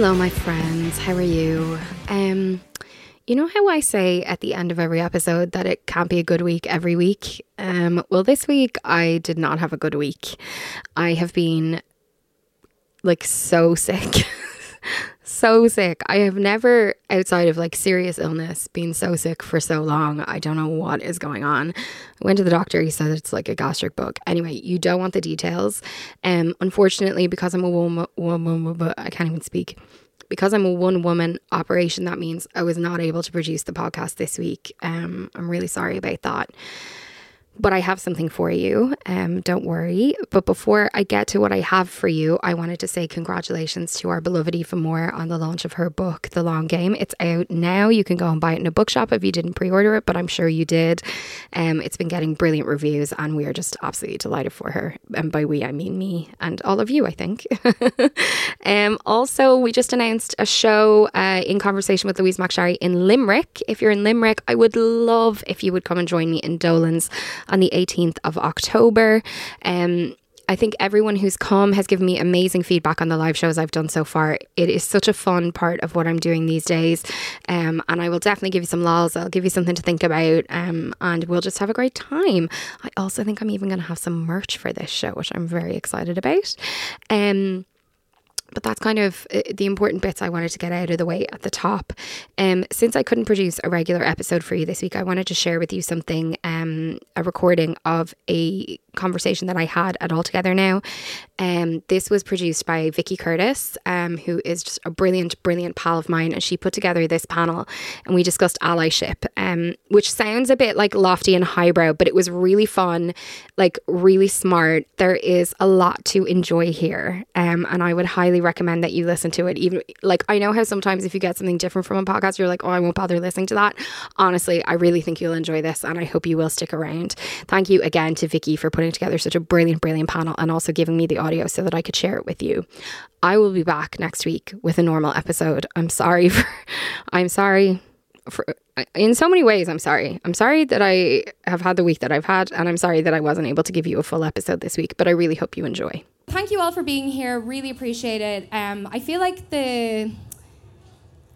Hello, my friends. How are you? Um, you know how I say at the end of every episode that it can't be a good week every week? Um, well, this week I did not have a good week. I have been like so sick. So sick. I have never, outside of like serious illness, been so sick for so long. I don't know what is going on. I went to the doctor. He said it's like a gastric bug. Anyway, you don't want the details. Um, unfortunately, because I'm a woman, woman, but I can't even speak. Because I'm a one woman operation, that means I was not able to produce the podcast this week. Um, I'm really sorry about that but I have something for you. Um, don't worry. But before I get to what I have for you, I wanted to say congratulations to our beloved Aoife Moore on the launch of her book, The Long Game. It's out now. You can go and buy it in a bookshop if you didn't pre-order it, but I'm sure you did. Um, it's been getting brilliant reviews, and we are just absolutely delighted for her. And by we, I mean me and all of you, I think. um, also, we just announced a show uh, in conversation with Louise McSharry in Limerick. If you're in Limerick, I would love if you would come and join me in Dolan's on the 18th of October. Um, I think everyone who's come has given me amazing feedback on the live shows I've done so far. It is such a fun part of what I'm doing these days. Um, and I will definitely give you some lols. I'll give you something to think about. Um, and we'll just have a great time. I also think I'm even going to have some merch for this show, which I'm very excited about. Um, but that's kind of uh, the important bits I wanted to get out of the way at the top. Um, since I couldn't produce a regular episode for you this week, I wanted to share with you something, um, a recording of a conversation that I had at All Together Now. Um, this was produced by Vickey Curtis, um, who is just a brilliant, brilliant pal of mine, and she put together this panel, and we discussed allyship, um, which sounds a bit like lofty and highbrow, but it was really fun, like really smart. There is a lot to enjoy here, um, and I would highly recommend that you listen to it. Even like I know how sometimes if you get something different from a podcast, you're like, oh, I won't bother listening to that. Honestly, I really think you'll enjoy this, and I hope you will stick around. Thank you again to Vicky for putting together such a brilliant, brilliant panel and also giving me the audio so that I could share it with you. I will be back next week with a normal episode. I'm sorry for, I'm sorry for, in so many ways, I'm sorry. I'm sorry that I have had the week that I've had, and I'm sorry that I wasn't able to give you a full episode this week, but I really hope you enjoy. Thank you all for being here. Really appreciate it. Um, I feel like the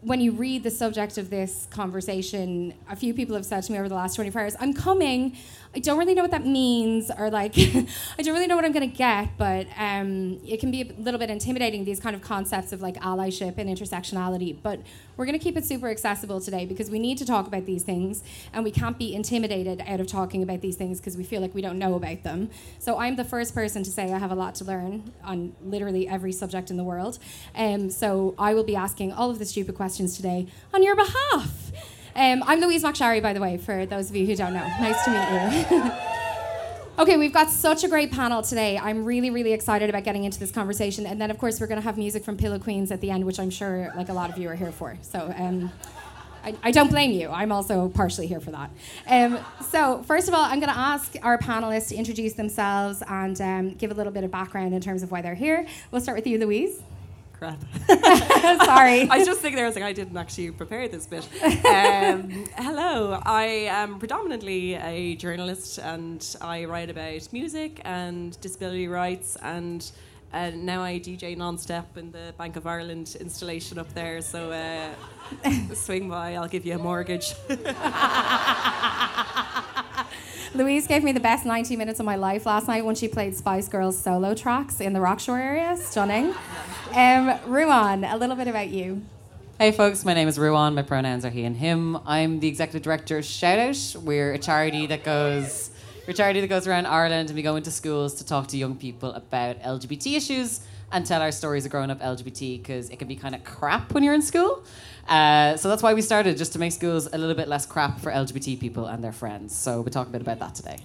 when you read the subject of this conversation, a few people have said to me over the last 24 hours, I'm coming. I don't really know what that means, or like, I don't really know what I'm going to get, but um, it can be a little bit intimidating, these kind of concepts of like allyship and intersectionality. But we're going to keep it super accessible today because we need to talk about these things, and we can't be intimidated out of talking about these things because we feel like we don't know about them. So I'm the first person to say I have a lot to learn on literally every subject in the world. Um, so I will be asking all of the stupid questions today on your behalf. Um, I'm Louise McSharry, by the way, for those of you who don't know. Nice to meet you. okay, we've got such a great panel today. I'm really, really excited about getting into this conversation. And then, of course, we're going to have music from Pillow Queens at the end, which I'm sure like a lot of you are here for. So. Um, I, don't blame you. I'm also partially here for that. Um, so, first of all, I'm going to ask our panelists to introduce themselves and um, give a little bit of background in terms of why they're here. We'll start with you, Louise. Crap. Sorry. I was just thinking there, I was like, I didn't actually prepare this bit. Um, hello, I am predominantly a journalist and I write about music and disability rights and uh, now I DJ non-step in the Bank of Ireland installation up there. So uh, swing by, I'll give you a mortgage. Louise gave me the best 90 minutes of my life last night when she played Spice Girls solo tracks in the Rockshore area. Stunning. Um, Ruadhán, a little bit about you. Hey folks, my name is Ruadhán. My pronouns are he and him. I'm the executive director of Shoutout. We're a charity that goes we're a charity that goes around Ireland and we go into schools to talk to young people about LGBT issues and tell our stories of growing up LGBT because it can be kind of crap when you're in school. Uh, so that's why we started, just to make schools a little bit less crap for LGBT people and their friends. So we'll talk a bit about that today.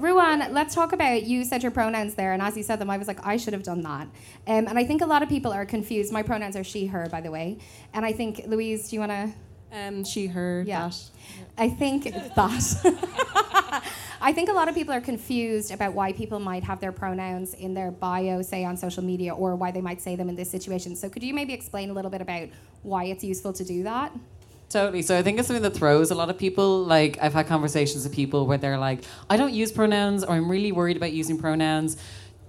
Ruadhán, let's talk about you said your pronouns there, and as you said them, I was like, I should have done that. Um, and I think a lot of people are confused. My pronouns are she, her, by the way. And I think, Louise, do you want to? Um, she, her, Yeah. that. I think that. I think a lot of people are confused about why people might have their pronouns in their bio, say on social media, or why they might say them in this situation. So, could you maybe explain a little bit about why it's useful to do that? Totally. So I think it's something that throws a lot of people. Like I've had conversations with people where they're like, I don't use pronouns or I'm really worried about using pronouns.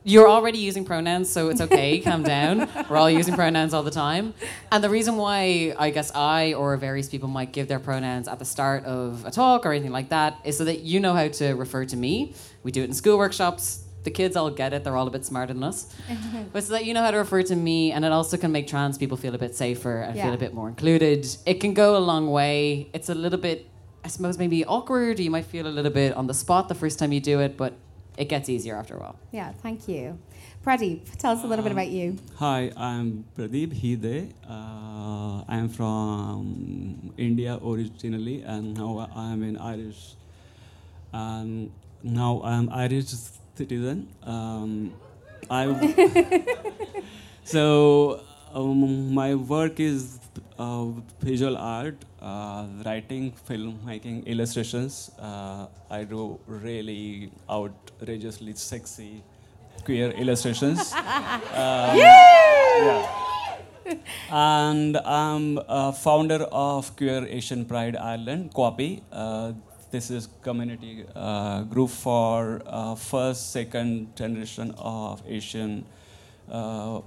You're already using pronouns, so it's okay. calm down. We're all using pronouns all the time. And the reason why I guess I or various people might give their pronouns at the start of a talk or anything like that is so that you know how to refer to me. We do it in school workshops. The kids all get it. They're all a bit smarter than us. but so that you know how to refer to me, and it also can make trans people feel a bit safer and Yeah. feel a bit more included. It can go a long way. It's a little bit, I suppose, maybe awkward. You might feel a little bit on the spot the first time you do it, but it gets easier after a while. Yeah, thank you. Pradeep, tell us a little bit about you. Hi, I'm Pradeep Hide. Uh, I'm from India originally, and now I'm in Irish. And now I'm Irish citizen. Um, I so um, my work is uh, visual art, uh, writing, filmmaking, illustrations. Uh, I do really outrageously sexy queer illustrations. Um, yeah. And I'm a founder of Queer Asian Pride Ireland, QAPI. This is community uh, group for uh, first, second generation of Asian uh,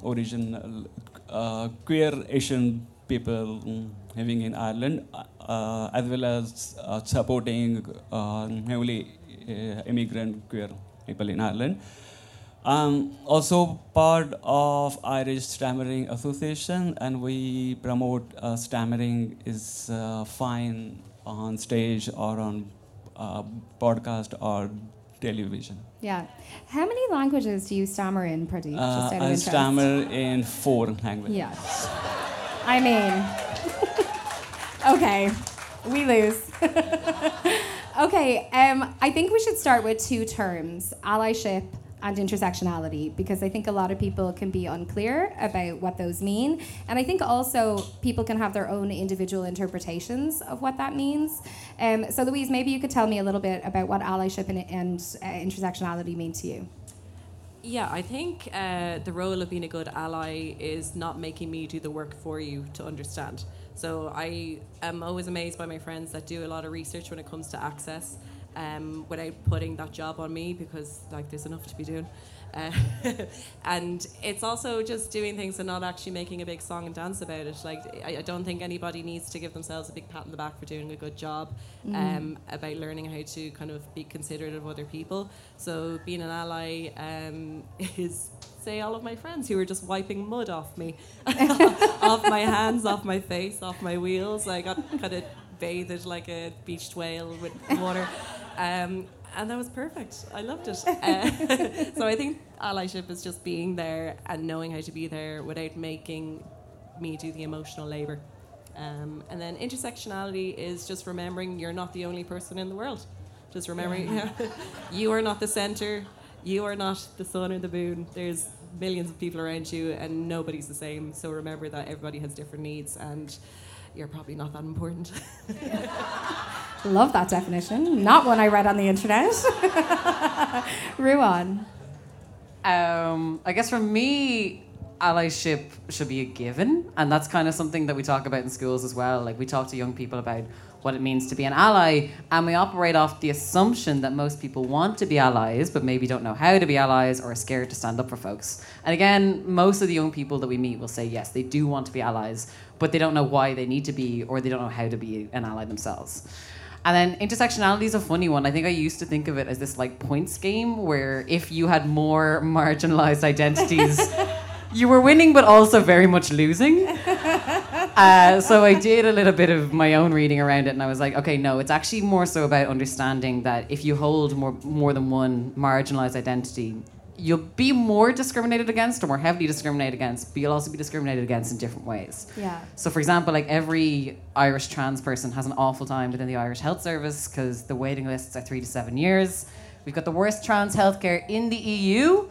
origin, uh, queer Asian people living in Ireland, uh, as well as uh, supporting uh, immigrant queer people in Ireland. I'm also part of Irish Stammering Association, and we promote stammering is fine on stage or on uh, podcast or television. Yeah. How many languages do you stammer in, Pradeep? Uh, I stammer in four languages. Yeah. I mean, okay, we lose. okay, um, I think we should start with two terms allyship and intersectionality because I think a lot of people can be unclear about what those mean. And I think also people can have their own individual interpretations of what that means. Um, so, Louise, maybe you could tell me a little bit about what allyship and, and uh, intersectionality mean to you. Yeah, I think uh, the role of being a good ally is not making me do the work for you to understand. So I am always amazed by my friends that do a lot of research when it comes to access, um, without putting that job on me because like there's enough to be doing. Uh, and it's also just doing things and not actually making a big song and dance about it. Like I, I don't think anybody needs to give themselves a big pat on the back for doing a good job um, about learning how to kind of be considerate of other people. So being an ally um, is say all of my friends who were just wiping mud off me, off my hands, off my face, off my wheels. I got kind of bathed like a beached whale with water. Um, and that was perfect. I loved it. Uh, so I think allyship is just being there and knowing how to be there without making me do the emotional labor. Um, and then intersectionality is just remembering you're not the only person in the world. Just remembering you are not the center, you are not the sun or the moon. There's millions of people around you, and nobody's the same. So remember that everybody has different needs, and you're probably not that important. Love that definition. Not one I read on the internet. Ruadhán. Um, I guess for me, allyship should be a given, and that's kind of something that we talk about in schools as well. Like we talk to young people about what it means to be an ally, and we operate off the assumption that most people want to be allies, but maybe don't know how to be allies or are scared to stand up for folks. And again, most of the young people that we meet will say yes, they do want to be allies, but they don't know why they need to be, or they don't know how to be an ally themselves. And then intersectionality is a funny one. I think I used to think of it as this like points game where if you had more marginalized identities, you were winning but also very much losing. Uh, so I did a little bit of my own reading around it, and I was like, okay, no, it's actually more so about understanding that if you hold more more than one marginalized identity, you'll be more discriminated against or more heavily discriminated against, but you'll also be discriminated against in different ways. Yeah. So, for example, like every Irish trans person has an awful time within the Irish Health Service because the waiting lists are three to seven years. We've got the worst trans healthcare in the EU.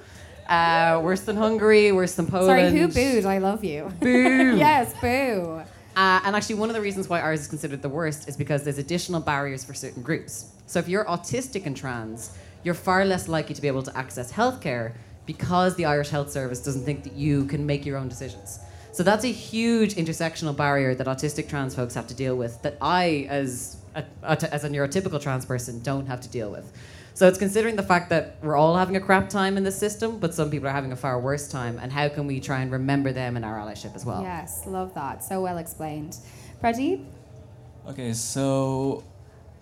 Uh, worse than Hungary, worse than Poland. Sorry, who booed? I love you. Boo. yes, boo. Uh, and actually, one of the reasons why ours is considered the worst is because there's additional barriers for certain groups. So if you're autistic and trans, you're far less likely to be able to access healthcare because the Irish Health Service doesn't think that you can make your own decisions. So that's a huge intersectional barrier that autistic trans folks have to deal with that I, as a, as a neurotypical trans person, don't have to deal with. So it's considering the fact that we're all having a crap time in this system, but some people are having a far worse time, and how can we try and remember them in our allyship as well? Yes, love that. So well explained. Pradeep? Okay, so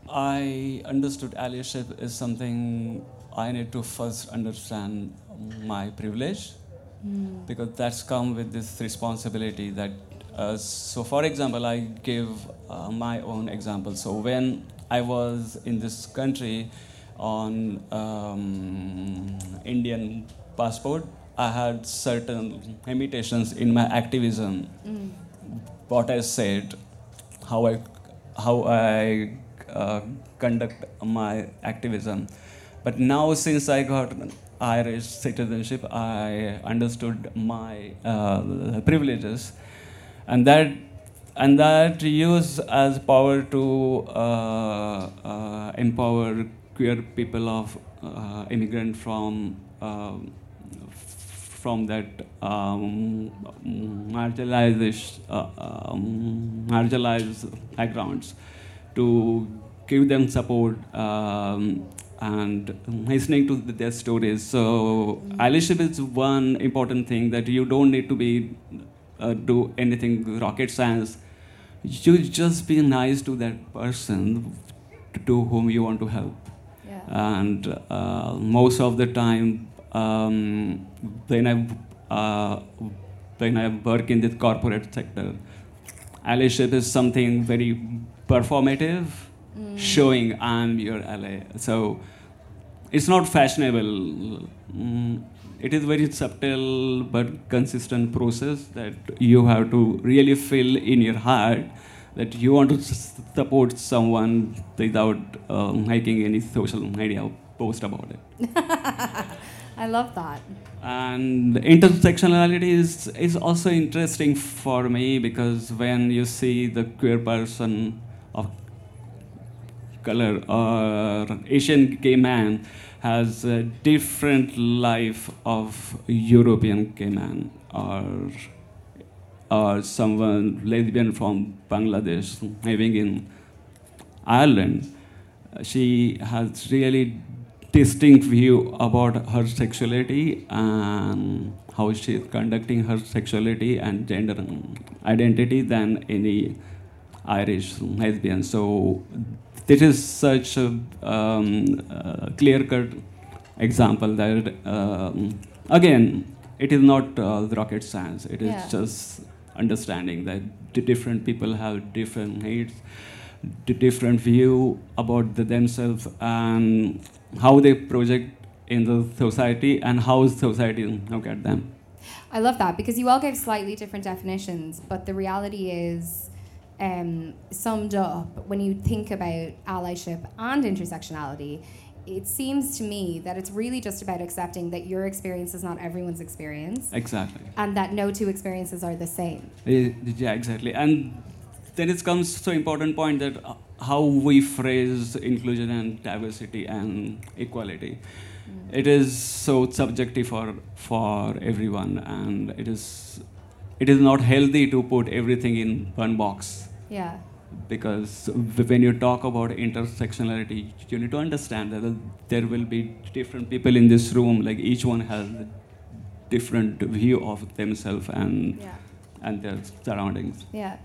I understood allyship is something I need to first understand my privilege because that's come with this responsibility that uh, so for example i give uh, my own example so when i was in this country on um, indian passport. I had certain limitations in my activism. What i said how i how i uh, conduct my activism. But now since i got irish citizenship i understood my uh, privileges. And that and that use as power to uh, uh, empower queer people of uh, immigrant from um, from that um, marginalized uh, um, marginalized backgrounds to give them support um, and listening to their stories. So allyship is one important thing that you don't need to be uh, do anything rocket science. You just be nice to that person to whom you want to help. And uh, most of the time, um, when I uh, when I work in the corporate sector, allyship is something very performative, showing I'm your ally. So it's not fashionable. Mm, it is very subtle but consistent process that you have to really feel in your heart that you want to support someone without uh, making any social media post about it. I love that. And intersectionality is, is also interesting for me because when you see the queer person of color or Asian gay man has a different life of European gay man or or someone lesbian from Bangladesh living in Ireland, she has really distinct view about her sexuality and how she is conducting her sexuality and gender identity than any Irish lesbian. So this is such a um, uh, clear-cut example that um, again it is not uh, rocket science. It is Yeah. just understanding that different people have different needs, different view about the themselves and how they project in the society and how society look at them. I love that because you all gave slightly different definitions, but the reality is um, summed up when you think about allyship and intersectionality. It seems to me that it's really just about accepting that your experience is not everyone's experience Exactly. and that no two experiences are the same. Eh, Yeah, exactly. And then it comes to important point that uh, how we phrase inclusion and diversity and equality. Mm. It is so subjective for for everyone, and it is it is not healthy to put everything in one box Yeah. Because when you talk about intersectionality, you need to understand that there will be different people in this room. Like each one has a different view of themselves and Yeah. and their surroundings. Yeah.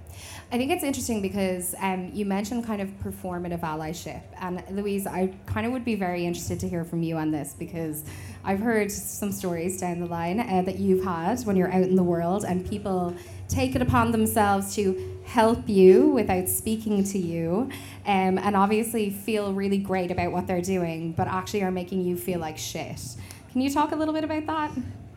I think it's interesting because um, you mentioned kind of performative allyship. And Louise, I kind of would be very interested to hear from you on this because I've heard some stories down the line uh, that you've had when you're out in the world and people take it upon themselves to help you without speaking to you um, and obviously feel really great about what they're doing, but actually are making you feel like shit. Can you talk a little bit about that?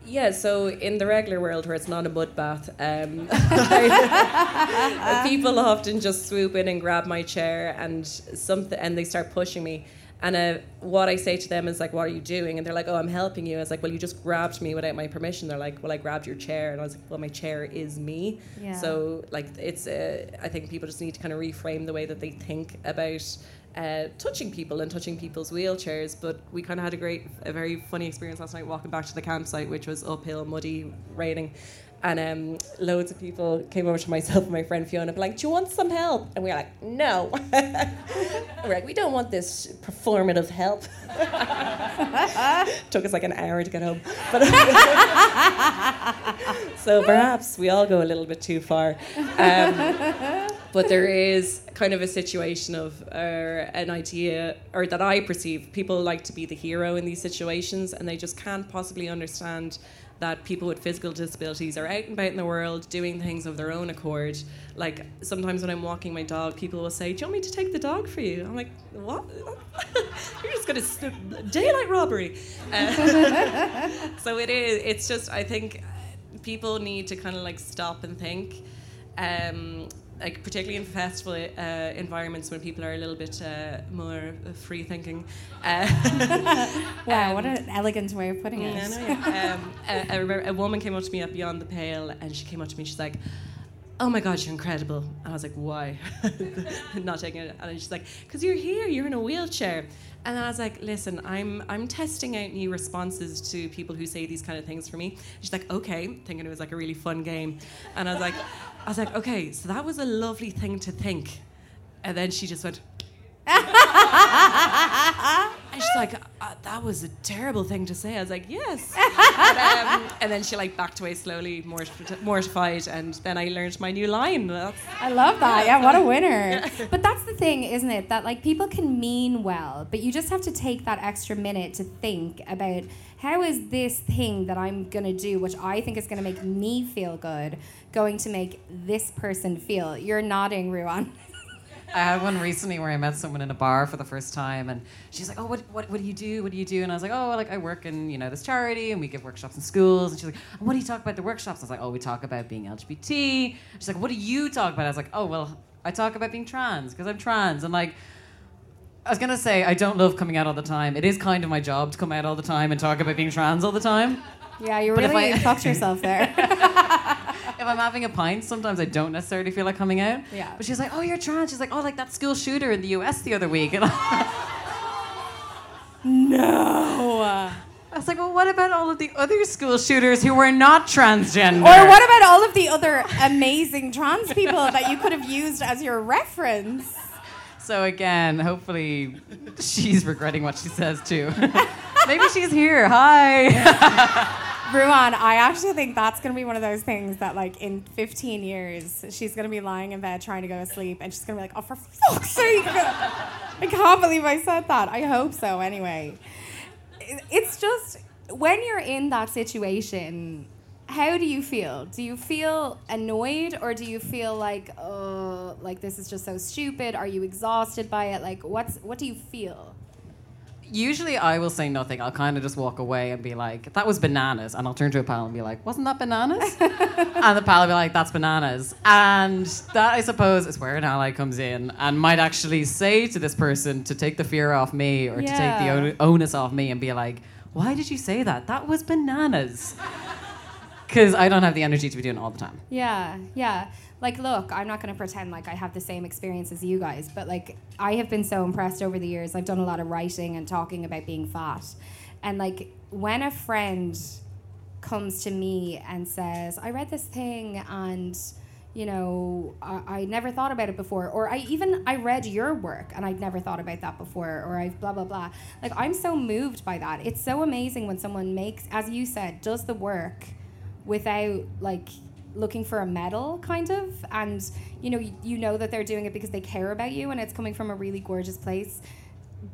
Yeah, so in the regular world where it's not a mud bath, um, people often just swoop in and grab my chair and something, and they start pushing me. And uh, what I say to them is like, "What are you doing?" And they're like, "Oh, I'm helping you." I was like, "Well, you just grabbed me without my permission." They're like, "Well, I grabbed your chair," and I was like, "Well, my chair is me." Yeah. So like, it's uh, I think people just need to kind of reframe the way that they think about uh, touching people and touching people's wheelchairs. But we kind of had a great, a very funny experience last night walking back to the campsite, which was uphill, muddy, raining. And um, loads of people came over to myself and my friend Fiona, like, "Do you want some help?" And we were like, "No." we're like, "We don't want this performative help." Took us like an hour to get home, but so perhaps we all go a little bit too far. Um, but there is kind of a situation of or an idea or that I perceive people like to be the hero in these situations and they just can't possibly understand that people with physical disabilities are out and about in the world doing things of their own accord. Like sometimes when I'm walking my dog, people will say, "Do you want me to take the dog for you?" I'm like, "What? You're just gonna st- daylight robbery." Uh, so it is. It's just I think people need to kind of like stop and think. Um, like particularly in festival uh, environments when people are a little bit uh, more free thinking. Uh, Wow, what an elegant way of putting it. no, yeah. Um, remember a woman came up to me at Beyond the Pale, and she came up to me. She's like, "Oh my God, you're incredible!" And I was like, "Why?" Not taking it. And she's like, "Cause you're here. You're in a wheelchair." And I was like, "Listen, I'm I'm testing out new responses to people who say these kind of things for me." She's like, "Okay," thinking it was like a really fun game, and I was like, "I was like, okay, so that was a lovely thing to think," and then she just went. And she's like, uh, that was a terrible thing to say. I was like, yes. and, um, and then she like backed away slowly, mortif- mortified, and then I learned my new line. That's, I love that. Yeah, what a winner. But that's the thing, isn't it? That like people can mean well, but you just have to take that extra minute to think about how is this thing that I'm going to do, which I think is going to make me feel good, going to make this person feel. You're nodding, Ruadhán. I had one recently where I met someone in a bar for the first time, and she's like, "Oh, what, what, what do you do? What do you do?" And I was like, "Oh, like I work in you know this charity, and we give workshops in schools." And she's like, "And "What do you talk about the workshops?" I was like, "Oh, we talk about being LGBT." She's like, "What do you talk about?" I was like, "Oh, well, I talk about being trans because I'm trans." And like, I was gonna say I don't love coming out all the time. It is kind of my job to come out all the time and talk about being trans all the time. Yeah, you really I- fucked yourself there. if I'm having a pint, sometimes I don't necessarily feel like coming out. Yeah. But she's like, "Oh, you're trans." She's like, "Oh, like that school shooter in the U.S. the other week." And I no. I was like, "Well, what about all of the other school shooters who were not transgender?" Or what about all of the other amazing trans people that you could have used as your reference? So again, hopefully, she's regretting what she says too. Maybe she's here. Hi. Ruadhán, I actually think that's going to be one of those things that, like, in 15 years, she's going to be lying in bed trying to go to sleep, and she's going to be like, "Oh, for fuck's sake! I can't believe I said that." I hope so. Anyway, it's just when you're in that situation. How do you feel? Do you feel annoyed or do you feel like, oh, like this is just so stupid? Are you exhausted by it? Like, what's what do you feel? Usually, I will say nothing. I'll kind of just walk away and be like, "That was bananas," and I'll turn to a pal and be like, "Wasn't that bananas?" and the pal will be like, "That's bananas." And that, I suppose, is where an ally comes in and might actually say to this person to take the fear off me or to take the onus off me and be like, "Why did you say that? That was bananas." because I don't have the energy to be doing it all the time. Yeah, yeah. Like, look, I'm not going to pretend like I have the same experience as you guys, but like, I have been so impressed over the years. I've done a lot of writing and talking about being fat. And like, when a friend comes to me and says, I read this thing and you know, I, I never thought about it before, or I even I read your work and I'd never thought about that before, or I've blah blah blah. Like I'm so moved by that. It's so amazing when someone makes, as you said, does the work without like looking for a medal kind of and you know you, you know that they're doing it because they care about you and it's coming from a really gorgeous place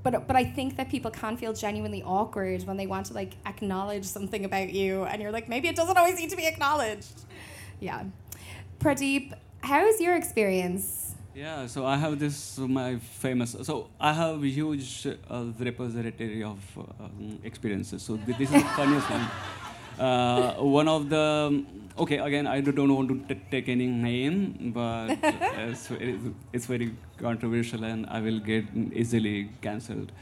but but I think that people can feel genuinely awkward when they want to like acknowledge something about you and you're like maybe it doesn't always need to be acknowledged yeah Pradeep how's your experience Yeah, so I have this my famous. So I have a huge uh, repository of um, experiences. So this is the funniest one. Uh, one of the okay again I don't want to t- take any name, but it's, it's very controversial and I will get easily cancelled.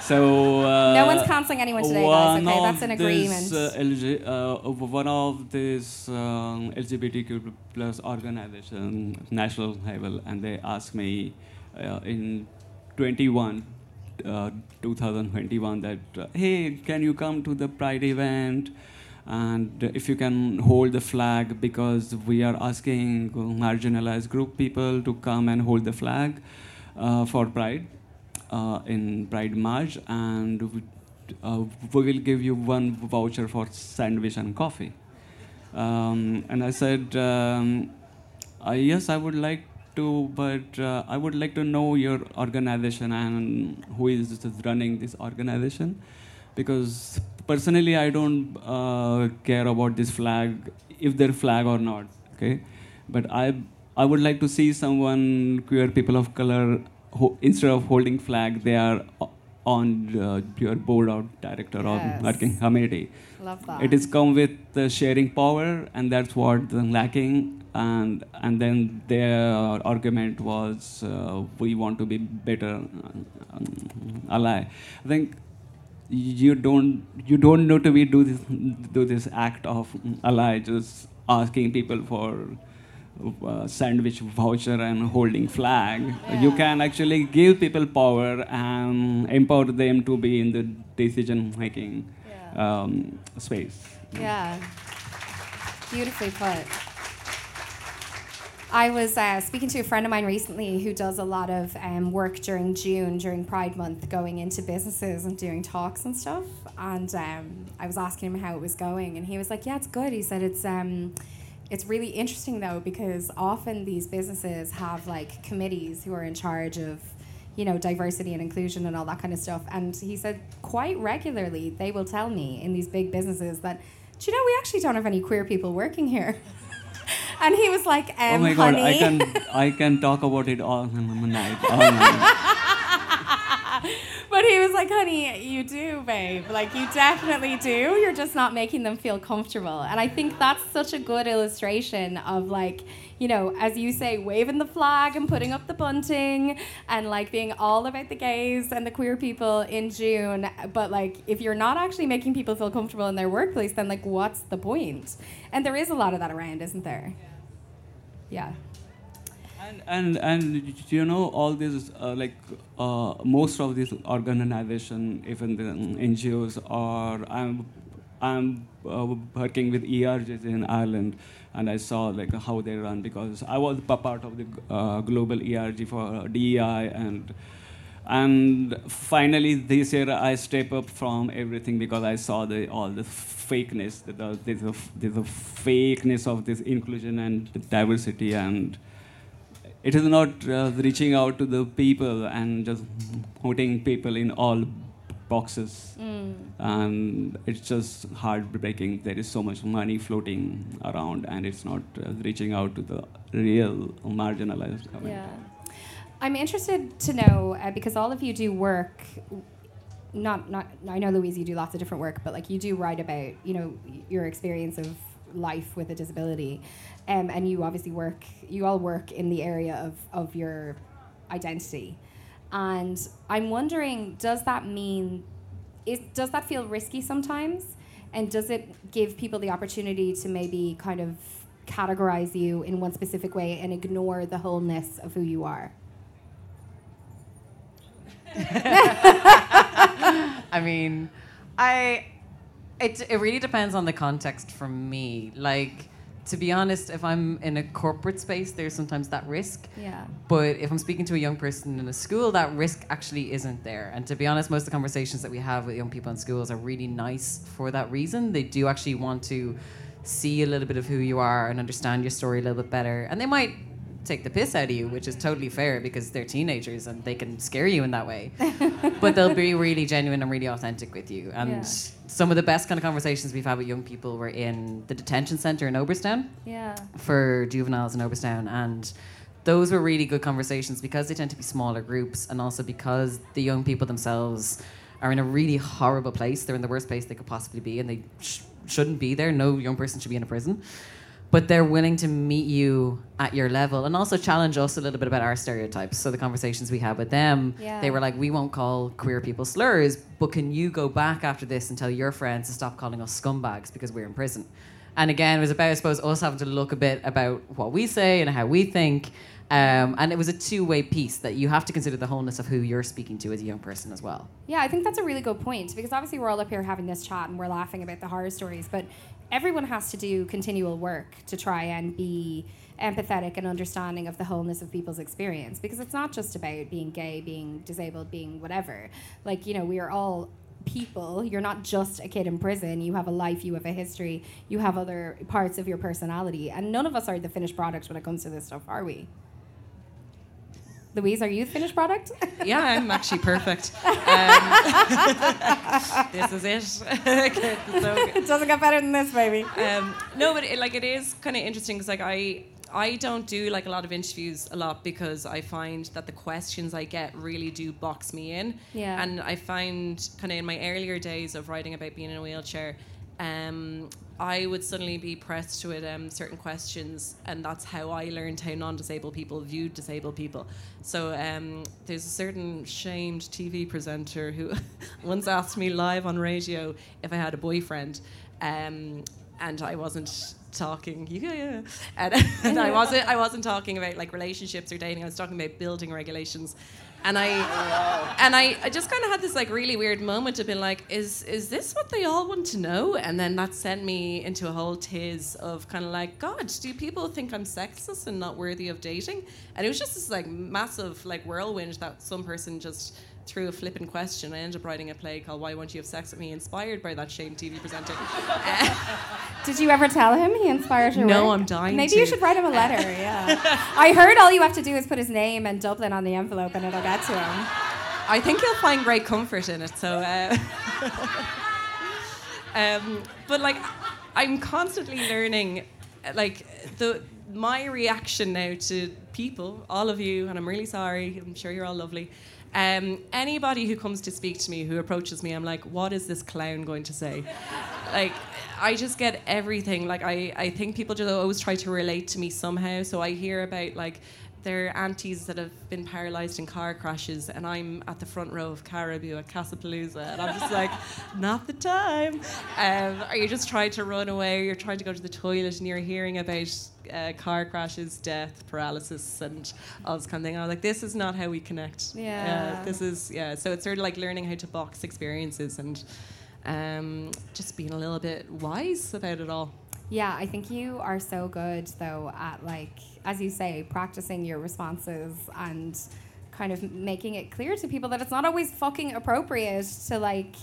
So uh, no one's cancelling anyone today guys okay that's an agreement This, uh, LG, uh, one of this um, LGBTQ plus organization, national level, and they asked me uh, in 21, uh, 2021 that, uh, hey, can you come to the Pride event? And if you can hold the flag, because we are asking marginalized group people to come and hold the flag uh, for Pride uh, in Pride March, and we, uh, we will give you one voucher for sandwich and coffee. Um, and I said, um, uh, yes, I would like to, but uh, I would like to know your organization and who is running this organization, because personally I don't uh, care about this flag, if they're flag or not. Okay, but I I would like to see someone queer people of color who, instead of holding flag, they are on uh, your board of director Yes. of working committee. love that It is come with sharing power, and that's what lacking. And and then their argument was uh, we want to be better um, ally. I think you don't you don't know to be do this do this act of ally just asking people for uh, sandwich voucher and holding flag you can actually give people power and empower them to be in the decision making Yeah. um, space Yeah. Beautifully put. I was uh, speaking to a friend of mine recently who does a lot of um, work during June, during Pride Month, going into businesses and doing talks and stuff. And um, I was asking him how it was going, and he was like, "Yeah, it's good." He said it's um, it's really interesting though because often these businesses have like committees who are in charge of you know diversity and inclusion and all that kind of stuff and he said quite regularly they will tell me in these big businesses that do you know we actually don't have any queer people working here and he was like um, oh my god honey. i can i can talk about it all night all night. But he was like honey you do babe. Like you definitely do. You're just not making them feel comfortable. And i think that's such a good illustration of like you know as you say waving the flag and putting up the bunting and like being all about the gays and the queer people in june. But like if you're not actually making people feel comfortable in their workplace then like what's the point? and there is a lot of that around isn't there? yeah And, and and you know all these uh, like uh, most of these organization, even the NGOs, are I'm I'm uh, working with ERGs in Ireland, and I saw like how they run because I was part of the uh, global ERG for DEI and. And finally, this year I step up from everything because I saw the all the fakeness, the, the, there's a fakeness of this inclusion and diversity, and it is not uh, reaching out to the people and just putting people in all boxes and it's just heartbreaking there is so much money floating around and it's not uh, reaching out to the real marginalized community. Yeah. I'm interested to know uh, because all of you do work. Not, not. I know, Louise, you do lots of different work, but like you do write about, you know, your experience of life with a disability, um, and you obviously work. You all work in the area of of your identity, and I'm wondering, does that mean, is does that feel risky sometimes? And does it give people the opportunity to maybe kind of categorize you in one specific way and ignore the wholeness of who you are? I mean, I it it really depends on the context for me. Like to be honest, if I'm in a corporate space, there's sometimes that risk. Yeah. But if I'm speaking to a young person in a school, that risk actually isn't there. And to be honest, most of the conversations that we have with young people in schools are really nice for that reason. They do actually want to see a little bit of who you are and understand your story a little bit better. And they might take the piss out of you, which is totally fair because they're teenagers and they can scare you in that way. but they'll be really genuine and really authentic with you. And Yeah. some of the best kind of conversations we've had with young people were in the detention center in Oberstown Yeah. for juveniles in Oberstown, and those were really good conversations because they tend to be smaller groups, and also because the young people themselves are in a really horrible place. They're in the worst place they could possibly be, and they sh- shouldn't be there. No young person should be in a prison. But they're willing to meet you at your level and also challenge us a little bit about our stereotypes. So the conversations we had with them, Yeah. they were like, "We won't call queer people slurs, but can you go back after this and tell your friends to stop calling us scumbags because we're in prison?" And again, it was about, I suppose, us having to look a bit about what we say and how we think. Um, and it was a two way piece that you have to consider the wholeness of who you're speaking to as a young person as well. Yeah, I think that's a really good point because obviously we're all up here having this chat and we're laughing about the horror stories, but everyone has to do continual work to try and be empathetic and understanding of the wholeness of people's experience because it's not just about being gay, being disabled, being whatever. Like, you know, we are all people. You're not just a kid in prison. You have a life, you have a history, you have other parts of your personality. And none of us are the finished product when it comes to this stuff, are we? Louise, are you the finished product? Yeah, I'm actually perfect. Um, this is it. it doesn't get better than this, baby. um, no, but it, like it is kind of interesting because like I I don't do like a lot of interviews a lot because I find that the questions I get really do box me in. Yeah. And I find kind of in my earlier days of writing about being in a wheelchair, um, I would suddenly be pressed with um, certain questions, and that's how I learned how non-disabled people viewed disabled people. So um, there's a certain shamed TV presenter who once asked me live on radio if I had a boyfriend, um, and I wasn't talking. Yeah, yeah. And, and I wasn't. I wasn't talking about like relationships or dating. I was talking about building regulations. And I, and I, I just kind of had this like really weird moment of being like, is is this what they all want to know? And then that sent me into a whole tiz of kind of like, God, do people think I'm sexist and not worthy of dating? And it was just this like massive like whirlwind that some person just threw a flippant question. I ended up writing a play called Why Won't You Have Sex With Me, inspired by that shame TV presenter. Did you ever tell him he inspired your No, work? I'm dying Maybe to. you should write him a letter. Yeah. I heard all you have to do is put his name and Dublin on the envelope, and it'll get to him. I think you'll find great comfort in it. So, uh, um, but like, I'm constantly learning. Like the my reaction now to people, all of you, and I'm really sorry. I'm sure you're all lovely. Um, anybody who comes to speak to me, who approaches me, I'm like, what is this clown going to say? like, I just get everything. Like, I, I think people just always try to relate to me somehow. So I hear about like their aunties that have been paralyzed in car crashes, and I'm at the front row of Caribou at Casapalooza, and I'm just like, not the time. Um, or you're just trying to run away, or you're trying to go to the toilet, and you're hearing about uh, car crashes, death, paralysis, and all this kind of thing. I was like, this is not how we connect. Yeah. this is yeah. So it's sort of like learning how to box experiences and. Um, just being a little bit wise about it all. Yeah, I think you are so good though at like, as you say, practicing your responses and kind of making it clear to people that it's not always fucking appropriate to like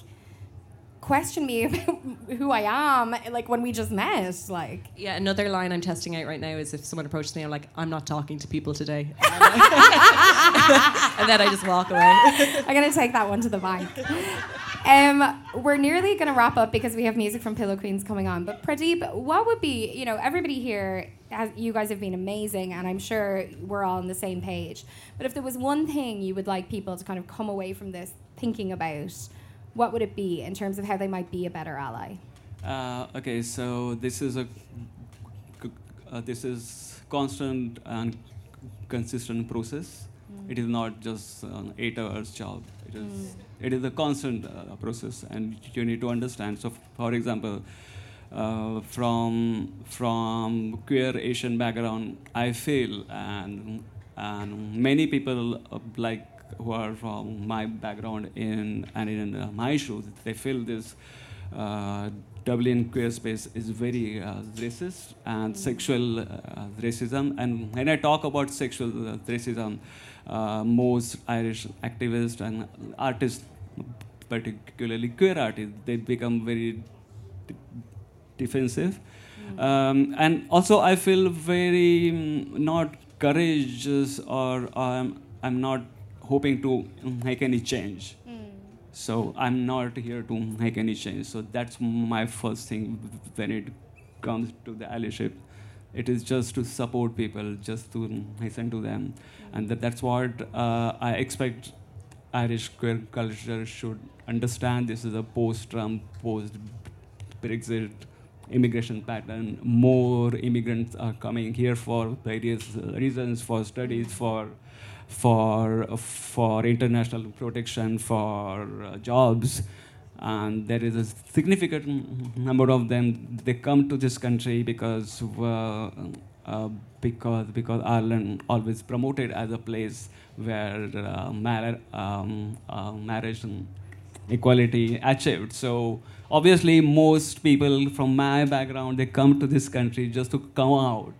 question me about who I am, like when we just met. Like, Yeah, another line I'm testing out right now is if someone approaches me, I'm like, I'm not talking to people today. and then I just walk away. I'm gonna take that one to the bank. Um, we're nearly gonna wrap up because we have music from Pillow Queens coming on. But Pradeep, what would be, you know, everybody here, has, you guys have been amazing, and I'm sure we're all on the same page. But if there was one thing you would like people to kind of come away from this thinking about, what would it be in terms of how they might be a better ally? Uh, okay, so this is a uh, this is constant and consistent process. It is not just an eight hours job. It is, it is a constant uh, process, and you need to understand. So, for example, uh, from from queer Asian background, I feel, and and many people uh, like who are from my background in and in uh, my shoes, they feel this. Uh, Dublin queer space is very uh, racist and sexual uh, racism. And when I talk about sexual uh, racism, uh, most Irish activists and artists, particularly queer artists, they become very defensive. Um, and also, I feel very mm, not courageous or um, I'm not hoping to make any change. So I'm not here to make any change. So that's my first thing when it comes to the allyship. It is just to support people, just to listen to them, and that, that's what uh, I expect Irish queer culture should understand. This is a post-Trump, post-Brexit immigration pattern. More immigrants are coming here for various reasons, for studies, for for for international protection, for uh, jobs, and there is a significant number of them. They come to this country because uh, uh, because because Ireland always promoted as a place where uh, mar- um, uh, marriage and equality achieved. So obviously, most people from my background they come to this country just to come out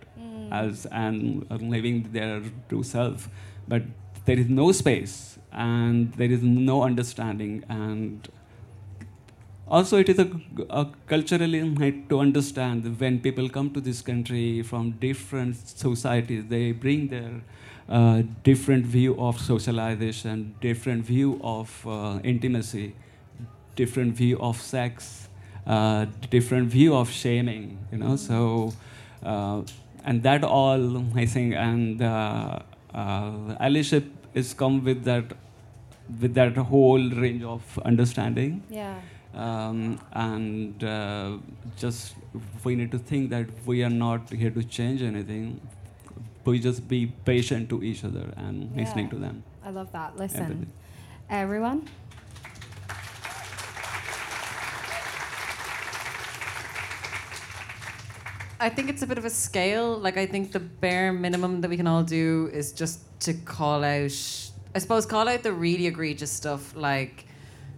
as and uh, living their true self but there is no space and there is no understanding and also it is a, a culturally need to understand when people come to this country from different societies they bring their uh, different view of socialization different view of uh, intimacy different view of sex uh, different view of shaming you know so uh, and that all i think and uh, uh, allyship is come with that with that whole range of understanding Yeah. Um, and uh, just we need to think that we are not here to change anything we just be patient to each other and listening to them I love that. Listen, Empathy. everyone. I think it's a bit of a scale. Like I think the bare minimum that we can all do is just to call out I suppose call out the really egregious stuff like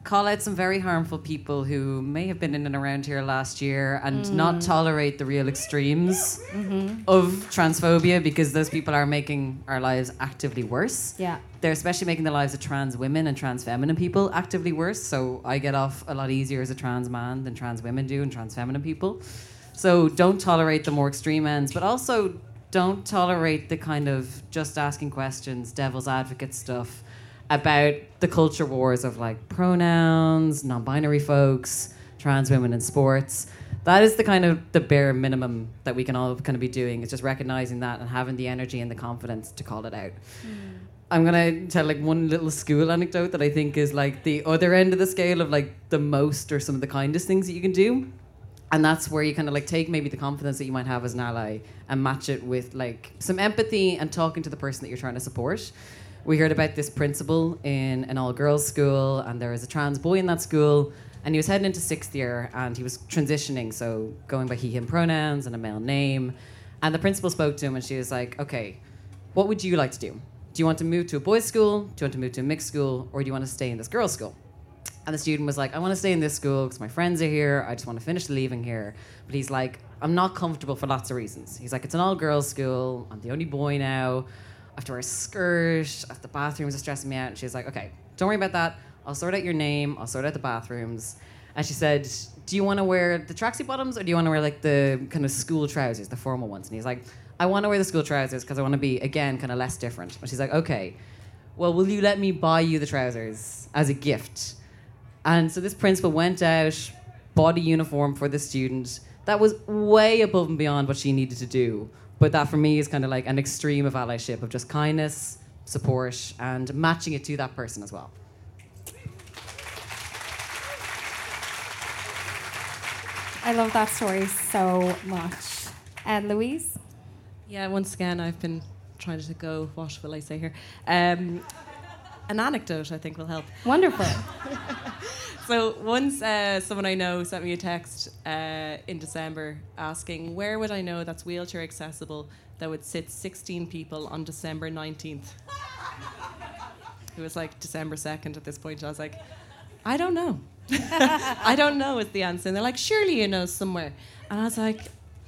call out some very harmful people who may have been in and around here last year and not mm. tolerate the real extremes mm-hmm. of transphobia because those people are making our lives actively worse. Yeah. They're especially making the lives of trans women and trans feminine people actively worse. So I get off a lot easier as a trans man than trans women do and trans feminine people. So don't tolerate the more extreme ends, but also don't tolerate the kind of just asking questions, devil's advocate stuff about the culture wars of like pronouns, non-binary folks, trans women in sports. That is the kind of the bare minimum that we can all kind of be doing. Is just recognizing that and having the energy and the confidence to call it out. Hmm. I'm gonna tell like one little school anecdote that I think is like the other end of the scale of like the most or some of the kindest things that you can do. And that's where you kind of like take maybe the confidence that you might have as an ally and match it with like some empathy and talking to the person that you're trying to support. We heard about this principal in an all girls school, and there was a trans boy in that school, and he was heading into sixth year and he was transitioning, so going by he, him pronouns and a male name. And the principal spoke to him, and she was like, Okay, what would you like to do? Do you want to move to a boys' school? Do you want to move to a mixed school? Or do you want to stay in this girls' school? And the student was like, I want to stay in this school because my friends are here. I just want to finish leaving here. But he's like, I'm not comfortable for lots of reasons. He's like, it's an all girls school. I'm the only boy now. Have to wear a skirt. The bathrooms are stressing me out. And she's like, okay, don't worry about that. I'll sort out your name. I'll sort out the bathrooms. And she said, do you want to wear the tracksuit bottoms or do you want to wear like the kind of school trousers, the formal ones? And he's like, I want to wear the school trousers because I want to be, again, kind of less different. And she's like, okay, well, will you let me buy you the trousers as a gift? And so this principal went out, bought a uniform for the student. That was way above and beyond what she needed to do. But that for me is kind of like an extreme of allyship of just kindness, support, and matching it to that person as well. I love that story so much. And Louise? Yeah, once again, I've been trying to go, what will I say here? Um, an anecdote I think will help. Wonderful. So once uh, someone I know sent me a text uh, in December asking where would I know that's wheelchair accessible that would sit 16 people on December 19th. It was like December 2nd at this point. I was like, I don't know. I don't know is the answer. And they're like, surely you know somewhere. And I was like,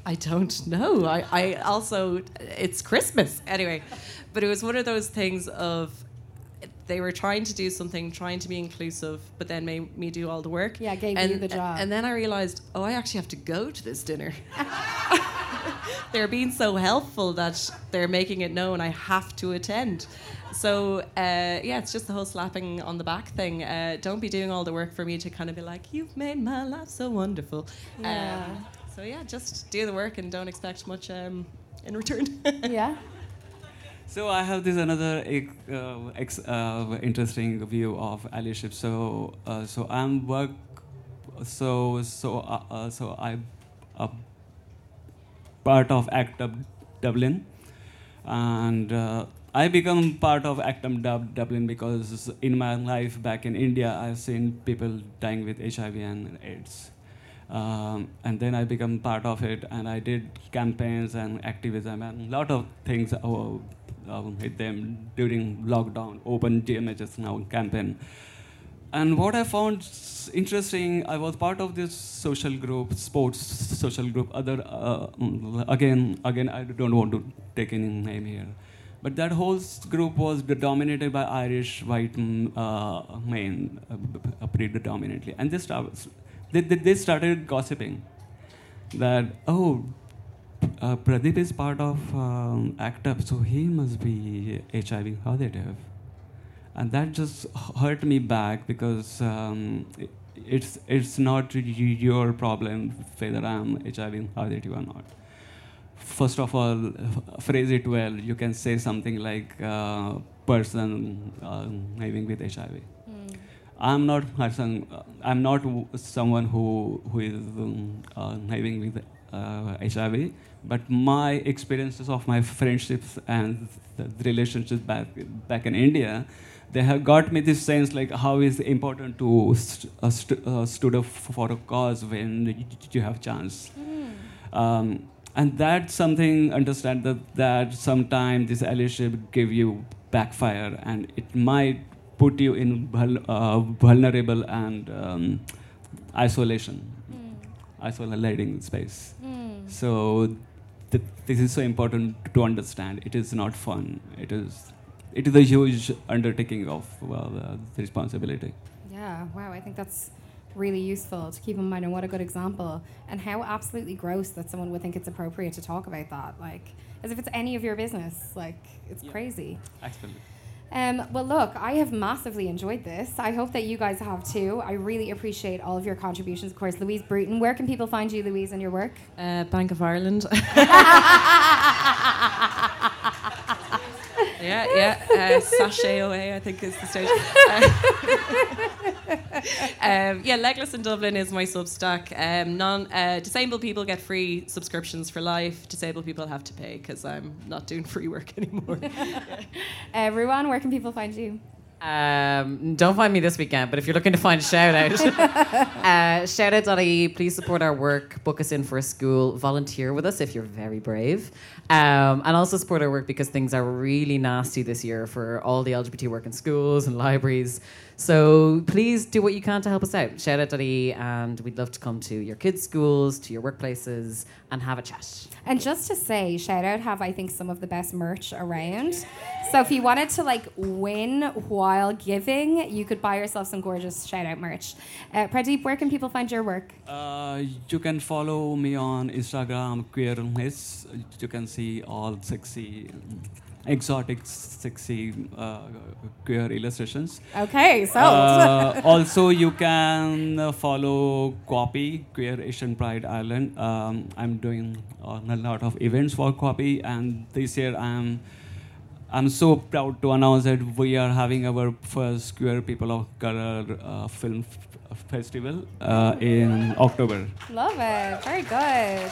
I don't know. I, I also, it's Christmas. Anyway, but it was one of those things of they were trying to do something, trying to be inclusive, but then made me do all the work. Yeah, gave and, you the job. And then I realized, oh, I actually have to go to this dinner. they're being so helpful that they're making it known I have to attend. So uh, yeah, it's just the whole slapping on the back thing. Uh, don't be doing all the work for me to kind of be like, you've made my life so wonderful. Yeah. Um, so yeah, just do the work and don't expect much um, in return. yeah. So I have this another uh, ex, uh, interesting view of allyship. So uh, so I'm work. So so uh, uh, so I uh, part of ACT UP Dublin, and I become part of ACT UP Dub- Dublin because in my life back in India I've seen people dying with HIV and AIDS. Um, and then I become part of it, and I did campaigns and activism and a lot of things uh, uh, with them during lockdown. Open GMHS now campaign. And what I found interesting, I was part of this social group, sports social group. Other uh, mm, again, again, I don't want to take any name here, but that whole group was dominated by Irish white mm, uh, men, uh, predominantly, and they, they, they started gossiping that oh. Uh, Pradeep is part of um, ACT UP, so he must be HIV positive. and that just hurt me back because um, it, it's it's not your problem whether I'm HIV positive or not. First of all, phrase it well. You can say something like uh, "person uh, living with HIV." I'm not person. I'm not someone who who is um, uh, living with uh, HIV. But my experiences of my friendships and the relationships back back in India, they have got me this sense like how is it important to st- uh, st- uh, stood up for a cause when you have chance. Um, and that's something understand that that sometimes this allyship give you backfire and it might put you in uh, vulnerable and um, isolation isolating space. So th- this is so important to understand. It is not fun. It is it is a huge undertaking of well, uh, the responsibility. Yeah, wow, I think that's really useful to keep in mind and what a good example and how absolutely gross that someone would think it's appropriate to talk about that like as if it's any of your business like it's crazy. Actually um, well look i have massively enjoyed this. I hope that you guys have too. I really appreciate all of your contributions of course. Louise bruton where can people find you louise and your work? Uh, Bank of Ireland. yeah, yeah. Uh, sachet away, I think is the stage. Uh, um, yeah, Legless in Dublin is my Substack. Um, non uh, disabled people get free subscriptions for life. Disabled people have to pay because I'm not doing free work anymore. everyone where can people find you Um, don't find me this weekend, but if you're looking to find a shout out, uh, shoutout.ie, please support our work, book us in for a school, volunteer with us if you're very brave, um, and also support our work because things are really nasty this year for all the LGBT work in schools and libraries. So please do what you can to help us out. Shoutout.ie, and we'd love to come to your kids' schools, to your workplaces, and have a chat. And just to say, shout out have I think some of the best merch around. So if you wanted to like win while giving, you could buy yourself some gorgeous shout out merch. Uh, Pradeep, where can people find your work? Uh, you can follow me on Instagram, queerness. You can see all sexy, exotic, sexy uh, queer illustrations. Okay, so Uh, also, you can uh, follow Copy, Queer Asian Pride Ireland. Um, I'm doing uh, a lot of events for Copy, and this year I'm I'm so proud to announce that we are having our first Queer People of Color uh, film f- festival uh, in October. love it. Very good.